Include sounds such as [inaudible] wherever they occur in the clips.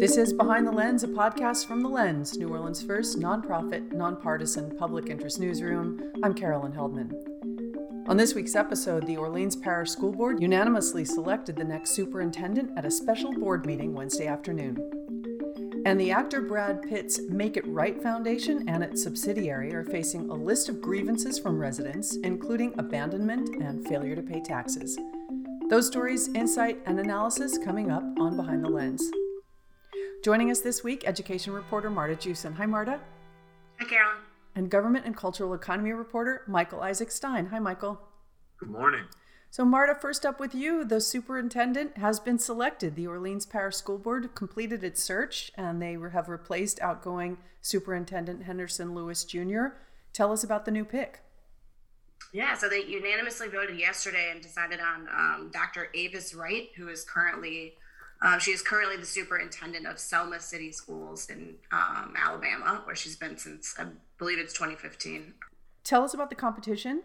This is Behind the Lens, a podcast from The Lens, New Orleans' first nonprofit, nonpartisan public interest newsroom. I'm Carolyn Heldman. On this week's episode, the Orleans Parish School Board unanimously selected the next superintendent at a special board meeting Wednesday afternoon. And the actor Brad Pitt's Make It Right Foundation and its subsidiary are facing a list of grievances from residents, including abandonment and failure to pay taxes. Those stories, insight, and analysis coming up on Behind the Lens. Joining us this week, education reporter Marta Jewson. Hi, Marta. Hi, Carolyn. And government and cultural economy reporter Michael Isaac Stein. Hi, Michael. Good morning. So, Marta, first up with you. The superintendent has been selected. The Orleans Parish School Board completed its search and they have replaced outgoing Superintendent Henderson Lewis Jr. Tell us about the new pick. Yeah, so they unanimously voted yesterday and decided on um, Dr. Avis Wright, who is currently um, she is currently the superintendent of Selma City Schools in um, Alabama, where she's been since I believe it's 2015. Tell us about the competition.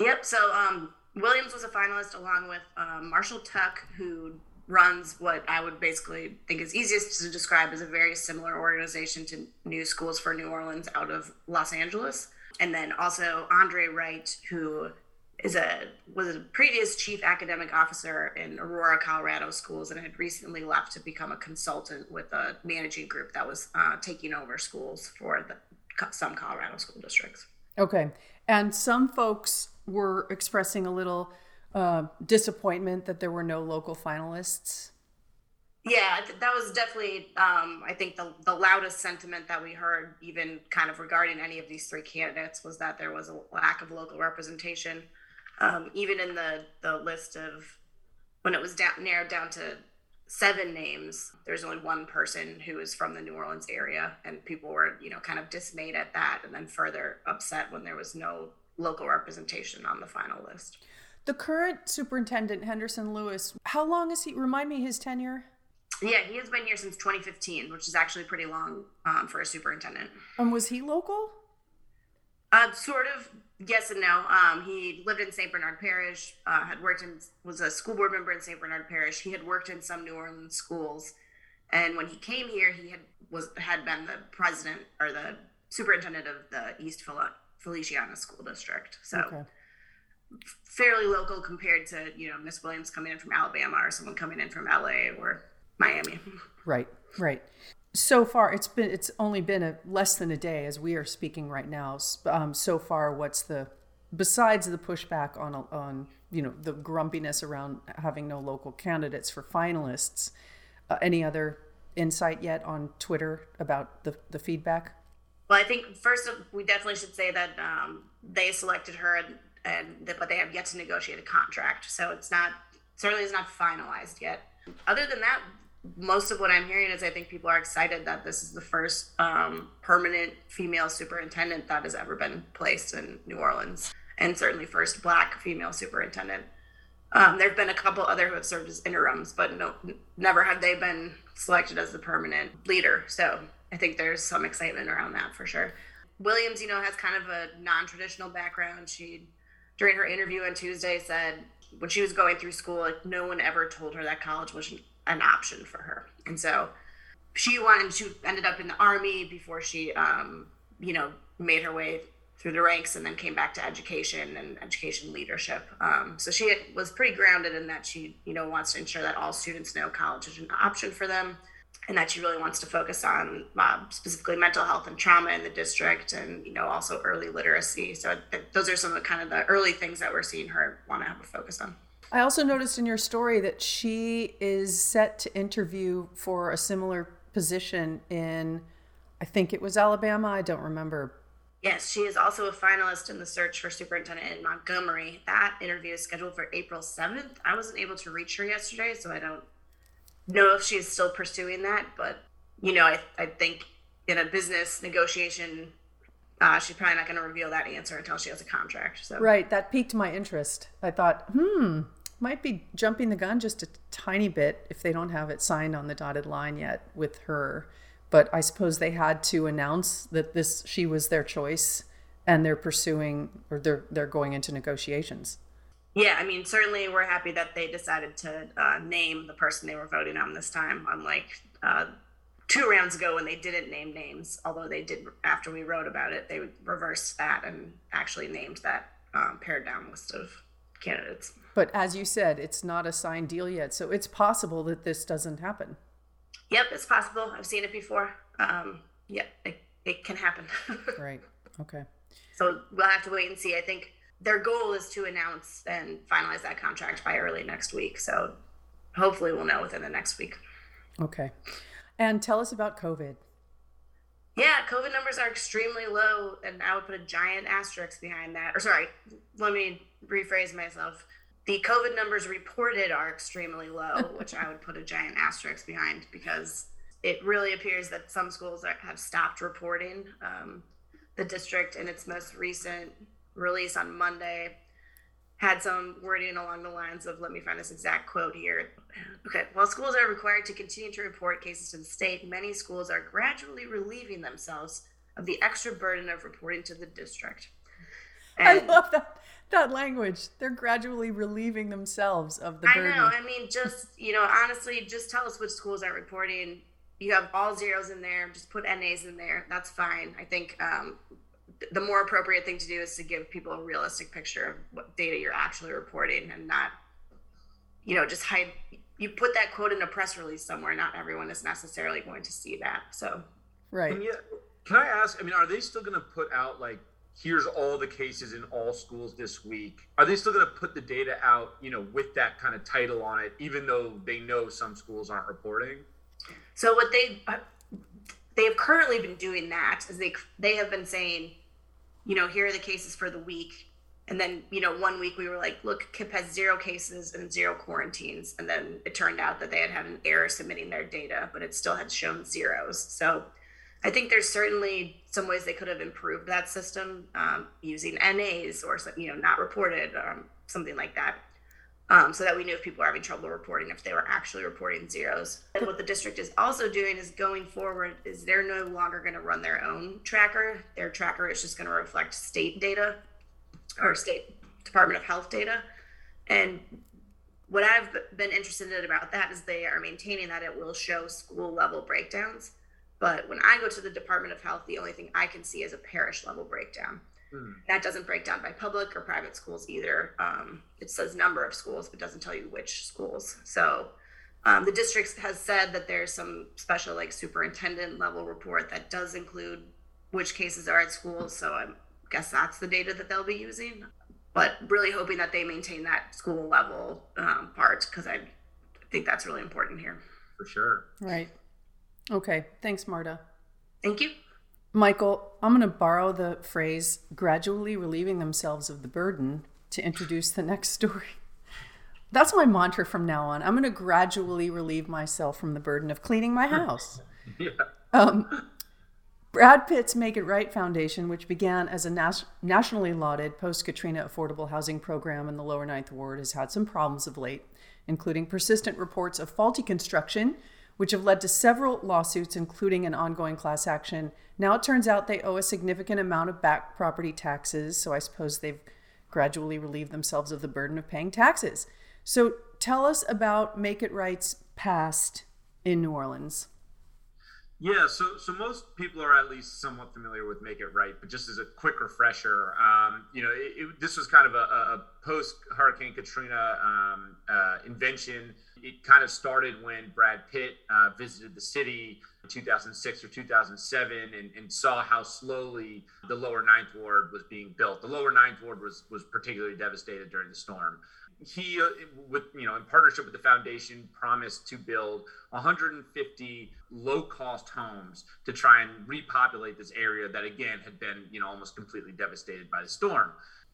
Yep. So um, Williams was a finalist along with um, Marshall Tuck, who runs what I would basically think is easiest to describe as a very similar organization to New Schools for New Orleans out of Los Angeles. And then also Andre Wright, who is a was a previous chief academic officer in Aurora, Colorado schools, and had recently left to become a consultant with a managing group that was uh, taking over schools for the, some Colorado school districts. Okay, and some folks were expressing a little uh, disappointment that there were no local finalists. Yeah, that was definitely, um, I think, the, the loudest sentiment that we heard, even kind of regarding any of these three candidates, was that there was a lack of local representation um, even in the the list of when it was down, narrowed down to seven names there's only one person who is from the new orleans area and people were you know kind of dismayed at that and then further upset when there was no local representation on the final list. The current superintendent henderson lewis how long is he remind me his tenure? Yeah he has been here since 2015 which is actually pretty long um, for a superintendent. And was he local? Uh, sort of yes and no. Um, he lived in St. Bernard Parish, uh, had worked in, was a school board member in St. Bernard Parish. He had worked in some New Orleans schools. And when he came here, he had was had been the president or the superintendent of the East Feliciana School District. So okay. fairly local compared to, you know, Miss Williams coming in from Alabama or someone coming in from LA or Miami. Right, right so far it's been it's only been a less than a day as we are speaking right now. Um, so far what's the besides the pushback on on you know the grumpiness around having no local candidates for finalists uh, any other insight yet on twitter about the the feedback? Well i think first we definitely should say that um, they selected her and, and but they have yet to negotiate a contract. So it's not certainly is not finalized yet. Other than that most of what I'm hearing is I think people are excited that this is the first um, permanent female superintendent that has ever been placed in New Orleans, and certainly first black female superintendent. Um, there have been a couple other who have served as interims, but no, never have they been selected as the permanent leader. So I think there's some excitement around that for sure. Williams, you know, has kind of a non-traditional background. She, during her interview on Tuesday, said when she was going through school, like no one ever told her that college was an option for her. And so she wanted, she ended up in the army before she, um, you know, made her way through the ranks and then came back to education and education leadership. Um, so she was pretty grounded in that she, you know, wants to ensure that all students know college is an option for them and that she really wants to focus on uh, specifically mental health and trauma in the district and, you know, also early literacy. So those are some of the kind of the early things that we're seeing her want to have a focus on. I also noticed in your story that she is set to interview for a similar position in, I think it was Alabama. I don't remember. Yes, she is also a finalist in the search for superintendent in Montgomery. That interview is scheduled for April 7th. I wasn't able to reach her yesterday, so I don't know if she's still pursuing that. But, you know, I, I think in a business negotiation, uh, she's probably not going to reveal that answer until she has a contract. So right, that piqued my interest. I thought, hmm, might be jumping the gun just a tiny bit if they don't have it signed on the dotted line yet with her. But I suppose they had to announce that this she was their choice and they're pursuing or they're they're going into negotiations. Yeah, I mean, certainly we're happy that they decided to uh, name the person they were voting on this time, unlike uh, two rounds ago when they didn't name names. Although they did, after we wrote about it, they reversed that and actually named that um, pared down list of candidates. But as you said, it's not a signed deal yet, so it's possible that this doesn't happen. Yep, it's possible. I've seen it before. Um, yeah, it, it can happen. [laughs] right. Okay. So we'll have to wait and see. I think their goal is to announce and finalize that contract by early next week. So hopefully we'll know within the next week. Okay. And tell us about COVID. Yeah, COVID numbers are extremely low, and I would put a giant asterisk behind that. Or sorry, let me rephrase myself. The COVID numbers reported are extremely low, [laughs] which I would put a giant asterisk behind because it really appears that some schools have stopped reporting. Um, the district in its most recent release on Monday had some wording along the lines of let me find this exact quote here. Okay, while schools are required to continue to report cases to the state, many schools are gradually relieving themselves of the extra burden of reporting to the district. [laughs] And I love that that language. They're gradually relieving themselves of the burden. I know. I mean, just you know, honestly, just tell us which schools are reporting. You have all zeros in there. Just put NAs in there. That's fine. I think um, the more appropriate thing to do is to give people a realistic picture of what data you're actually reporting and not you know just hide you put that quote in a press release somewhere. Not everyone is necessarily going to see that. So. Right. And can i ask i mean are they still going to put out like here's all the cases in all schools this week? Are they still going to put the data out you know with that kind of title on it even though they know some schools aren't reporting? So what they uh, they have currently been doing that is they they have been saying you know, here are the cases for the week. And then, you know, one week we were like, look, KIPP has zero cases and zero quarantines. And then it turned out that they had had an error submitting their data, but it still had shown zeros. So I think there's certainly some ways they could have improved that system um, using NAs or, you know, not reported, um, something like that. Um, so that we knew if people were having trouble reporting if they were actually reporting zeros. And what the district is also doing is going forward is they're no longer going to run their own tracker. Their tracker is just going to reflect state data or state Department of Health data. And what I've been interested in about that is they are maintaining that it will show school level breakdowns. But when I go to the Department of Health, the only thing I can see is a parish level breakdown. Mm. That doesn't break down by public or private schools either. Um, it says number of schools, but doesn't tell you which schools. So um, the district has said that there's some special like superintendent level report that does include which cases are at schools. So I guess that's the data that they'll be using. But really hoping that they maintain that school level um, part because I think that's really important here. For sure. Right. Okay. Thanks, Marta. Thank you. Michael, I'm going to borrow the phrase gradually relieving themselves of the burden to introduce the next story. [laughs] That's my mantra from now on. I'm going to gradually relieve myself from the burden of cleaning my house. yeah. [laughs] [laughs] um, Brad Pitt's Make It Right Foundation, which began as a nas- nationally lauded post Katrina affordable housing program in the lower ninth ward, has had some problems of late, including persistent reports of faulty construction, which have led to several lawsuits, including an ongoing class action. Now it turns out they owe a significant amount of back property taxes, so I suppose they've gradually relieved themselves of the burden of paying taxes. So tell us about Make It Right's past in New Orleans. Yeah, so so most people are at least somewhat familiar with Make It Right, but just as a quick refresher, um, you know, it, it, this was kind of a, a post Hurricane Katrina um, uh, invention. It kind of started when Brad Pitt uh, visited the city in 2006 or 2007 and, and, saw how slowly the lower Ninth Ward was being built. The lower Ninth Ward was was particularly devastated during the storm he, uh, with you know, in partnership with the foundation, promised to build 150 low-cost homes to try and repopulate this area that again had been you know almost completely devastated by the storm.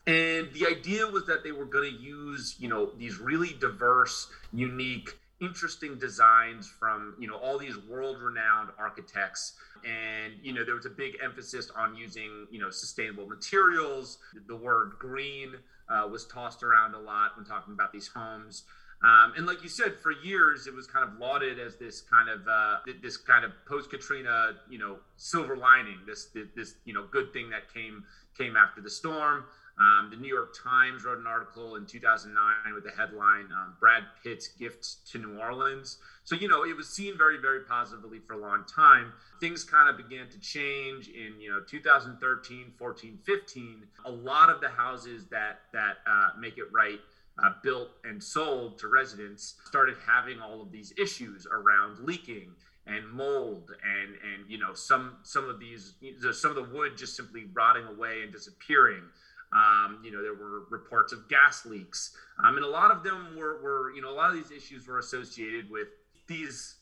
And the idea was that they were going to use you know these really diverse, unique, interesting designs from you know all these world-renowned architects and you know there was a big emphasis on using you know sustainable materials the word green uh, was tossed around a lot when talking about these homes. Um, and like you said, for years it was kind of lauded as this kind of uh, this kind of post Katrina, you know, silver lining, this this you know good thing that came came after the storm. Um, the New York Times wrote an article in 2009 with the headline um, Brad Pitt's Gift to New Orleans. So, you know, it was seen very, very positively for a long time. Things kind of began to change in, you know, 2013, 14, 15. A lot of the houses that, that uh, make it right uh, built and sold to residents started having all of these issues around leaking and mold and and you know some some of these some of the wood just simply rotting away and disappearing um, you know, there were reports of gas leaks, um, and a lot of them were, were, you know, a lot of these issues were associated with these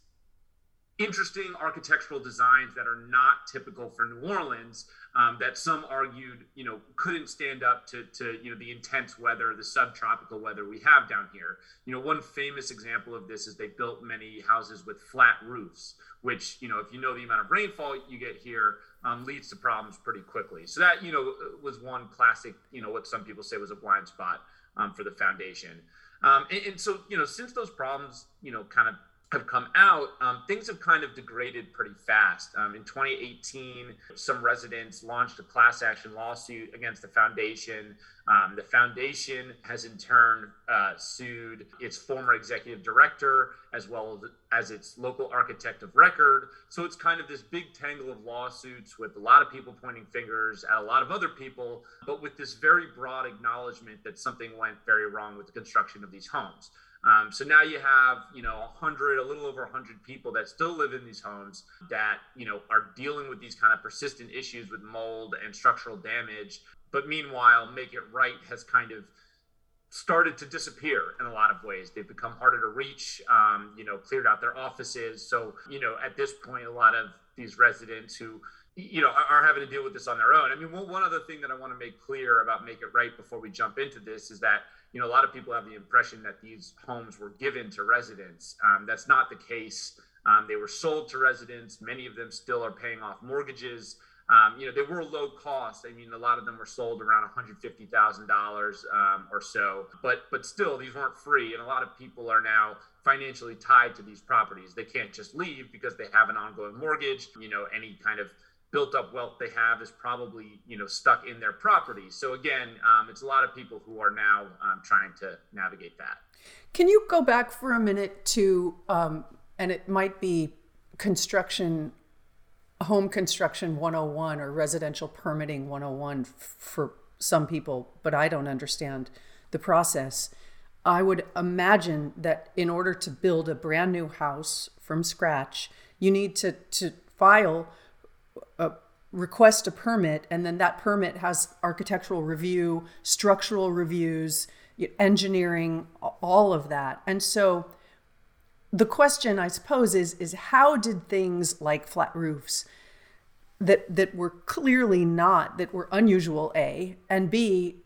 interesting architectural designs that are not typical for New Orleans. Um, that some argued, you know, couldn't stand up to, to, you know, the intense weather, the subtropical weather we have down here. You know, one famous example of this is they built many houses with flat roofs, which, you know, if you know the amount of rainfall you get here, um, leads to problems pretty quickly. So that, you know, was one classic, you know, what some people say was a blind spot um, for the foundation. Um, and, and so, you know, since those problems, you know, kind of have come out, um, things have kind of degraded pretty fast. Um, in 2018, some residents launched a class action lawsuit against the foundation. Um, the foundation has in turn uh, sued its former executive director as well as its local architect of record. So it's kind of this big tangle of lawsuits with a lot of people pointing fingers at a lot of other people, but with this very broad acknowledgement that something went very wrong with the construction of these homes. Um, so now you have, you know, 100, a little over 100 people that still live in these homes that, you know, are dealing with these kind of persistent issues with mold and structural damage. But meanwhile, Make It Right has kind of started to disappear in a lot of ways. They've become harder to reach, um, you know, cleared out their offices. So, you know, at this point, a lot of these residents who, you know, are having to deal with this on their own. I mean, one other thing that I want to make clear about Make It Right before we jump into this is that you know, a lot of people have the impression that these homes were given to residents. Um, that's not the case. Um, they were sold to residents. Many of them still are paying off mortgages. Um, you know, they were low cost. I mean, a lot of them were sold around $150,000 um, or so, but but still, these weren't free, and a lot of people are now financially tied to these properties. They can't just leave because they have an ongoing mortgage. You know, any kind of built up wealth they have is probably you know stuck in their property. So again um, it's a lot of people who are now um, trying to navigate that. Can you go back for a minute to um, and it might be construction home construction 101 or residential permitting 101 for some people but i don't understand the process. I would imagine that in order to build a brand new house from scratch you need to to file a request a permit, and then that permit has architectural review, structural reviews, engineering, all of that. And so the question, I suppose, is is how did things like flat roofs that that were clearly not that were unusual, a and b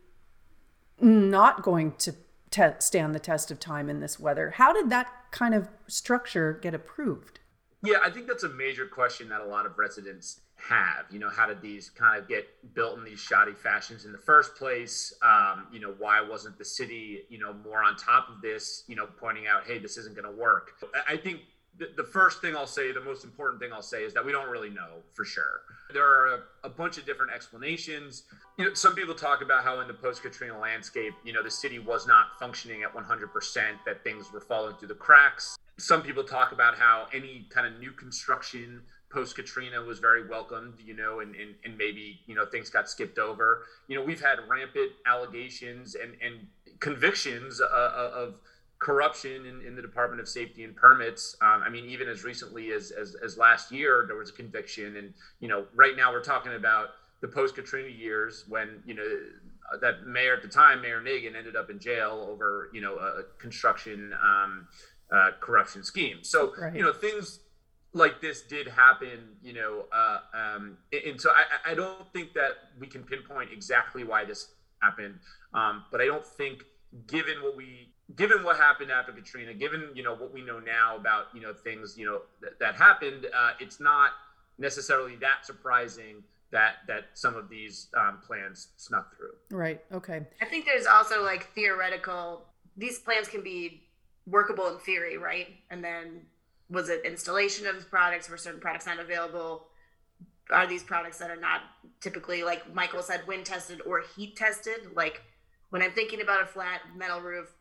not going to te- stand the test of time in this weather. How did that kind of structure get approved? Yeah, I think that's a major question that a lot of residents have. You know, how did these kind of get built in these shoddy fashions in the first place? Um, you know, why wasn't the city, you know, more on top of this, you know, pointing out, hey, this isn't going to work? I think the, the first thing I'll say, the most important thing I'll say is that we don't really know for sure. There are a, a bunch of different explanations. You know, some people talk about how in the post Katrina landscape, you know, the city was not functioning at 100%, that things were falling through the cracks. Some people talk about how any kind of new construction post Katrina was very welcomed, you know, and, and, and maybe, you know, things got skipped over. You know, we've had rampant allegations and, and convictions uh, uh, of corruption in, in the Department of Safety and Permits. Um, I mean, even as recently as, as, as last year, there was a conviction. And, you know, right now we're talking about the post Katrina years when, you know, that mayor at the time, Mayor Nagin, ended up in jail over, you know, a construction um, uh, corruption scheme. So, right. you know, things like this did happen, you know, uh, um, and so I, I don't think that we can pinpoint exactly why this happened, um, but I don't think, given what we, given what happened after Katrina, given you know what we know now about you know things you know that, that happened, uh, it's not necessarily that surprising that that some of these um, plans snuck through. Right. Okay. I think there's also like theoretical. These plans can be workable in theory, right? And then was it installation of products were certain products not available are these products that are not typically like Michael said, wind tested or heat tested. Like when I'm thinking about a flat metal roof,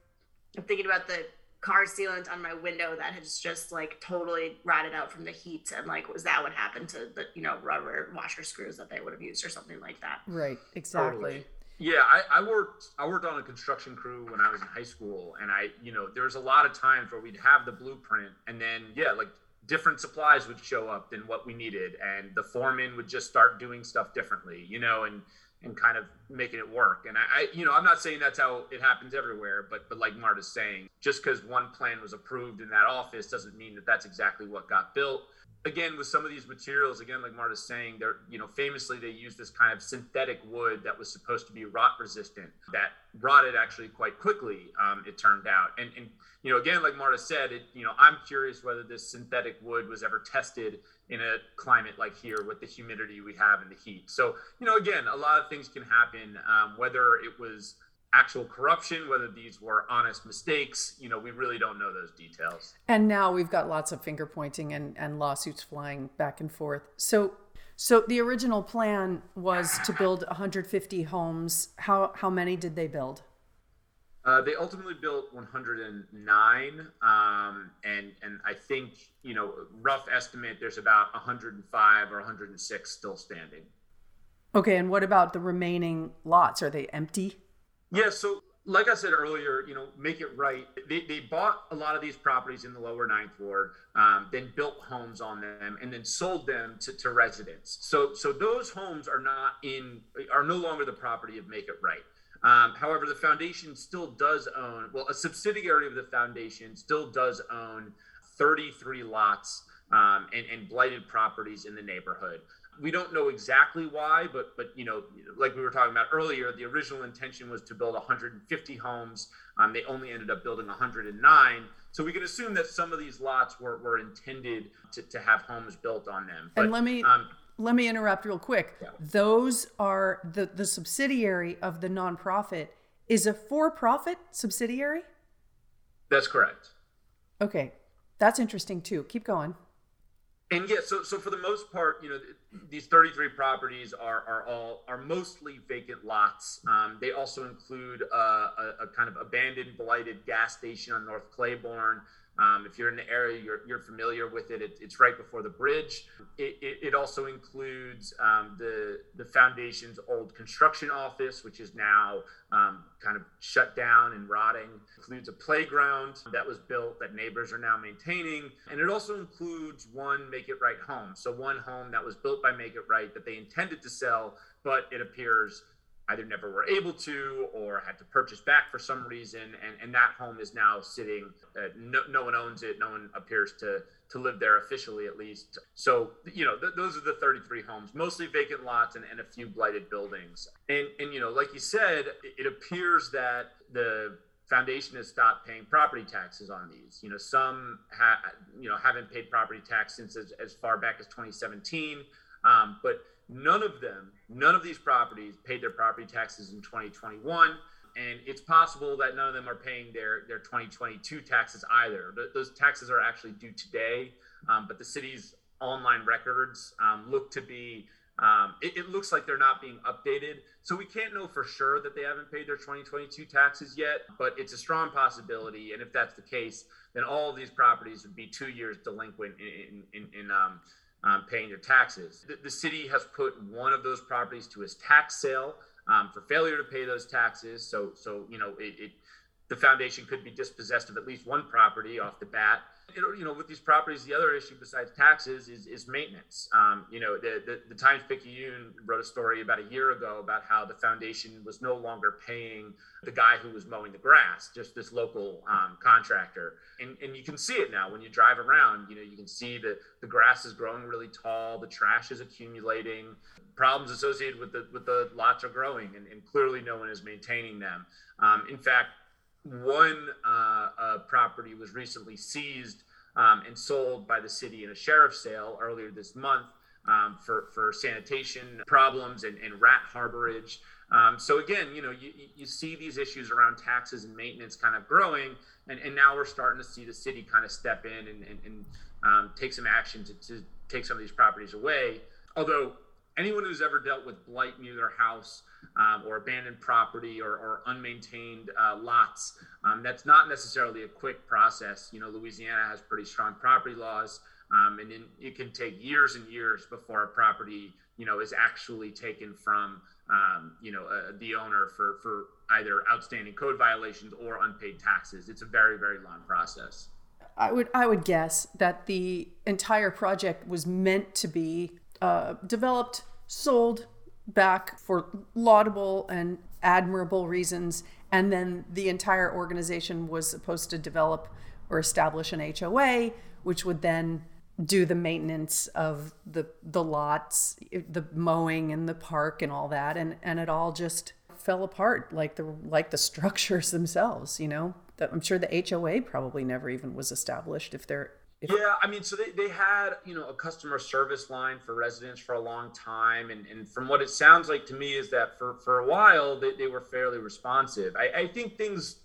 I'm thinking about the car sealant on my window that has just like totally rotted out from the heat and like was that what happened to the you know rubber washer screws that they would have used or something like that right exactly totally. Yeah I, I worked i worked on a construction crew when i was in high school and i you know there's a lot of times where we'd have the blueprint and then yeah like different supplies would show up than what we needed and the foreman would just start doing stuff differently you know and and kind of making it work. And I, I, you know, I'm not saying that's how it happens everywhere, but but like Marta's saying, just because one plan was approved in that office doesn't mean that that's exactly what got built. Again, with some of these materials, again, like Marta's saying, they're you know famously they use this kind of synthetic wood that was supposed to be rot resistant that rotted actually quite quickly. Um, it turned out, and and you know again, like Marta said, it you know I'm curious whether this synthetic wood was ever tested in a climate like here with the humidity we have and the heat. So, you know, again, a lot of things can happen, um, whether it was actual corruption, whether these were honest mistakes, you know, we really don't know those details. And now we've got lots of finger pointing and, and lawsuits flying back and forth. So, so the original plan was to build 150 homes. How, how many did they build? Uh, they ultimately built 109, um, and and I think you know rough estimate there's about 105 or 106 still standing. Okay, and what about the remaining lots? Are they empty? Yeah, so like I said earlier, you know, make it right. They, they bought a lot of these properties in the lower ninth ward, um, then built homes on them, and then sold them to, to residents. So so those homes are not in are no longer the property of Make It Right. Um, however, the foundation still does own, well, a subsidiary of the foundation still does own 33 lots um, and, and blighted properties in the neighborhood. We don't know exactly why, but but you know, like we were talking about earlier, the original intention was to build 150 homes. Um, they only ended up building 109. So we can assume that some of these lots were, were intended to, to have homes built on them. But, and let me um, let me interrupt real quick. Yeah. Those are the the subsidiary of the nonprofit is a for-profit subsidiary? That's correct. Okay. That's interesting too. Keep going. And yeah, so so for the most part, you know, these 33 properties are are all are mostly vacant lots. Um, they also include a, a, a, kind of abandoned, blighted gas station on North Claiborne, um, if you're in the area, you're, you're familiar with it. it. It's right before the bridge. It, it, it also includes um, the the foundation's old construction office, which is now um, kind of shut down and rotting. It includes a playground that was built that neighbors are now maintaining, and it also includes one Make It Right home. So one home that was built by Make It Right that they intended to sell, but it appears either never were able to or had to purchase back for some reason. And, and that home is now sitting uh, no, no one owns it. No one appears to to live there officially at least. So you know th- those are the 33 homes mostly vacant lots and, and a few blighted buildings. And and you know like you said it, it appears that the foundation has stopped paying property taxes on these. You know some ha- you know haven't paid property tax since as, as far back as 2017 um, but None of them, none of these properties paid their property taxes in 2021. And it's possible that none of them are paying their, their 2022 taxes either. those taxes are actually due today, um, but the city's online records um, look to be um, it, it, looks like they're not being updated. So we can't know for sure that they haven't paid their 2022 taxes yet, but it's a strong possibility. And if that's the case, then all of these properties would be two years delinquent in, in, in, in um, um, paying their taxes. The, the, city has put one of those properties to his tax sale um, for failure to pay those taxes. So, so you know, it, it, the foundation could be dispossessed of at least one property off the bat you know, with these properties, the other issue besides taxes is, is maintenance. Um, you know, the, the, the Times Picayune wrote a story about a year ago about how the foundation was no longer paying the guy who was mowing the grass, just this local um, contractor. And, and you can see it now when you drive around, you know, you can see that the grass is growing really tall, the trash is accumulating, problems associated with the, with the lots are growing, and, and clearly no one is maintaining them. Um, in fact, one uh, uh, property was recently seized um, and sold by the city in a sheriff's sale earlier this month um, for, for sanitation problems and, and rat harborage. Um, so again, you know, you, you see these issues around taxes and maintenance kind of growing, and, and now we're starting to see the city kind of step in and, and, and um, take some action to, to take some of these properties away although anyone who's ever dealt with blight near their house um, or abandoned property or, or unmaintained uh, lots, um, that's not necessarily a quick process. You know, Louisiana has pretty strong property laws, um, and in, it can take years and years before a property, you know, is actually taken from, um, you know, uh, the owner for for either outstanding code violations or unpaid taxes. It's a very very long process. I would I would guess that the entire project was meant to be uh, developed, sold back for laudable and admirable reasons, and then the entire organization was supposed to develop or establish an HOA, which would then do the maintenance of the the lots, the mowing and the park and all that, and and it all just fell apart like the like the [laughs] structures themselves. You know, I'm sure the HOA probably never even was established if they're if yeah, I mean, so they, they had, you know, a customer service line for residents for a long time. And, and from what it sounds like to me is that for, for a while, they, they were fairly responsive. I, I think things,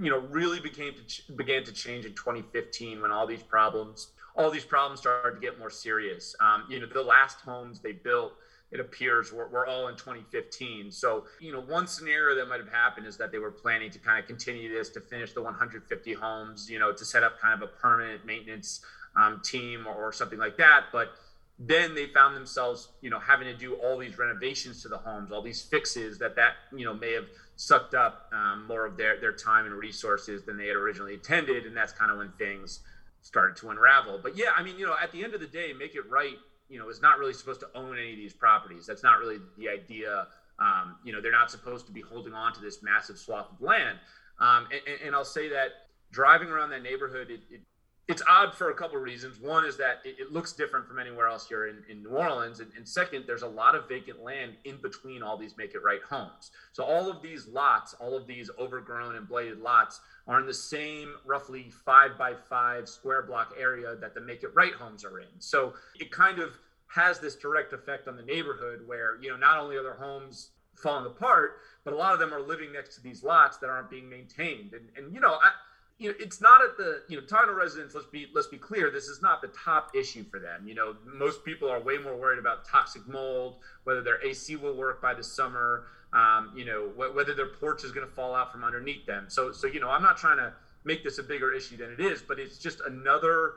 you know, really became to ch- began to change in 2015 when all these problems, all these problems started to get more serious. Um, you know, the last homes they built, it appears we're, we're all in 2015. So, you know, one scenario that might have happened is that they were planning to kind of continue this to finish the 150 homes, you know, to set up kind of a permanent maintenance um, team or, or something like that. But then they found themselves, you know, having to do all these renovations to the homes, all these fixes that that, you know, may have sucked up um, more of their, their time and resources than they had originally intended. And that's kind of when things started to unravel. But yeah, I mean, you know, at the end of the day, make it right you know, is not really supposed to own any of these properties. That's not really the idea. Um, you know, they're not supposed to be holding on to this massive swath of land. Um, and, and, I'll say that driving around that neighborhood, it, it, it's odd for a couple of reasons. One is that it, it, looks different from anywhere else here in, in New Orleans. And, and, second, there's a lot of vacant land in between all these make it right homes. So all of these lots, all of these overgrown and blighted lots are in the same roughly five by five square block area that the make it right homes are in. So it kind of has this direct effect on the neighborhood where, you know, not only are their homes falling apart, but a lot of them are living next to these lots that aren't being maintained. And, and you know, I, you know, it's not at the, you know, talking to residents, let's be, let's be clear, this is not the top issue for them. You know, most people are way more worried about toxic mold, whether their AC will work by the summer, um, you know, wh- whether their porch is going to fall out from underneath them. So, so you know, I'm not trying to make this a bigger issue than it is, but it's just another,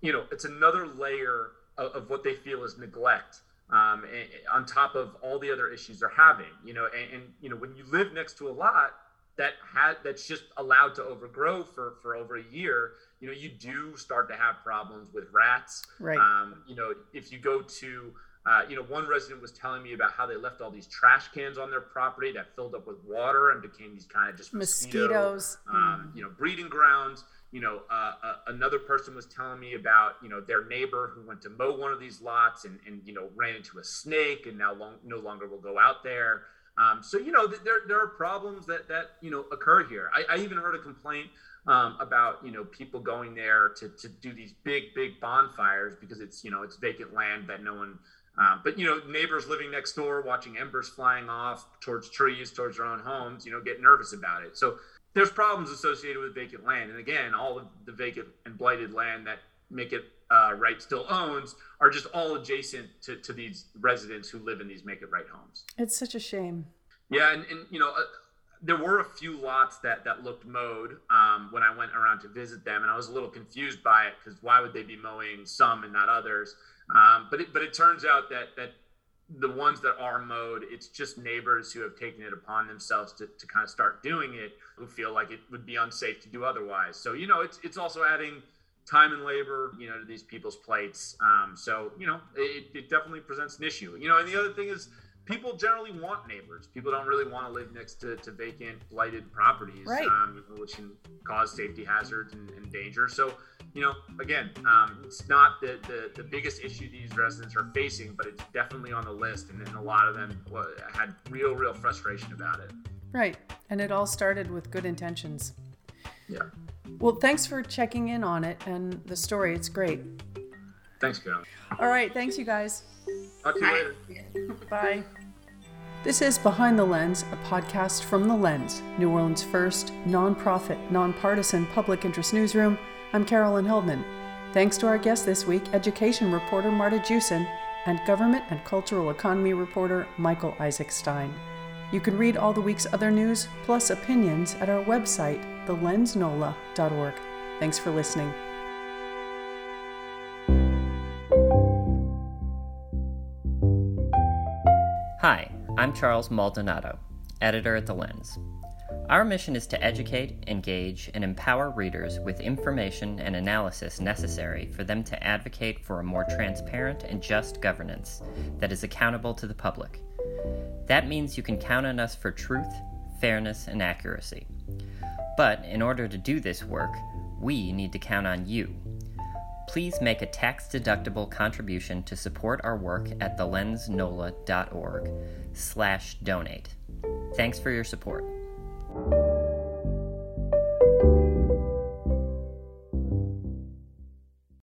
you know, it's another layer of, of what they feel is neglect. Um, and, on top of all the other issues they're having, you know, and, and you know, when you live next to a lot that had that's just allowed to overgrow for for over a year, you know, you do start to have problems with rats. Right. Um, you know, if you go to uh, you know, one resident was telling me about how they left all these trash cans on their property that filled up with water and became these kind of just mosquito, mosquitoes, um, mm. you know, breeding grounds. You know, uh, uh, another person was telling me about you know their neighbor who went to mow one of these lots and and you know ran into a snake and now long, no longer will go out there. Um, so you know, there there are problems that that you know occur here. I, I even heard a complaint um, about you know people going there to to do these big big bonfires because it's you know it's vacant land that no one um, but you know, neighbors living next door, watching embers flying off towards trees, towards their own homes, you know, get nervous about it. So there's problems associated with vacant land. And again, all of the vacant and blighted land that make it uh, right still owns are just all adjacent to, to these residents who live in these make it right homes. It's such a shame. Yeah, and, and you know, uh, there were a few lots that that looked mowed um, when I went around to visit them, and I was a little confused by it because why would they be mowing some and not others? Um, but it, but it turns out that that the ones that are mowed, it's just neighbors who have taken it upon themselves to, to kind of start doing it, who feel like it would be unsafe to do otherwise. So you know, it's it's also adding time and labor, you know, to these people's plates. Um, so you know, it, it definitely presents an issue. You know, and the other thing is people generally want neighbors. People don't really want to live next to, to vacant, blighted properties, right. um, which can cause safety hazards and, and danger. So, you know, again, um, it's not the, the, the biggest issue these residents are facing, but it's definitely on the list. And, and a lot of them had real, real frustration about it. Right. And it all started with good intentions. Yeah. Well, thanks for checking in on it and the story. It's great. Thanks, Carol. All right. Thanks, you guys. Talk to you later. Bye. This is Behind the Lens, a podcast from The Lens, New Orleans' first nonprofit, nonpartisan public interest newsroom. I'm Carolyn Heldman. Thanks to our guest this week, education reporter Marta Jewson, and government and cultural economy reporter Michael Isaac Stein. You can read all the week's other news, plus opinions, at our website, thelensnola.org. Thanks for listening. Hi, I'm Charles Maldonado, editor at The Lens. Our mission is to educate, engage, and empower readers with information and analysis necessary for them to advocate for a more transparent and just governance that is accountable to the public. That means you can count on us for truth, fairness, and accuracy. But in order to do this work, we need to count on you. Please make a tax deductible contribution to support our work at thelensnola.org slash donate. Thanks for your support.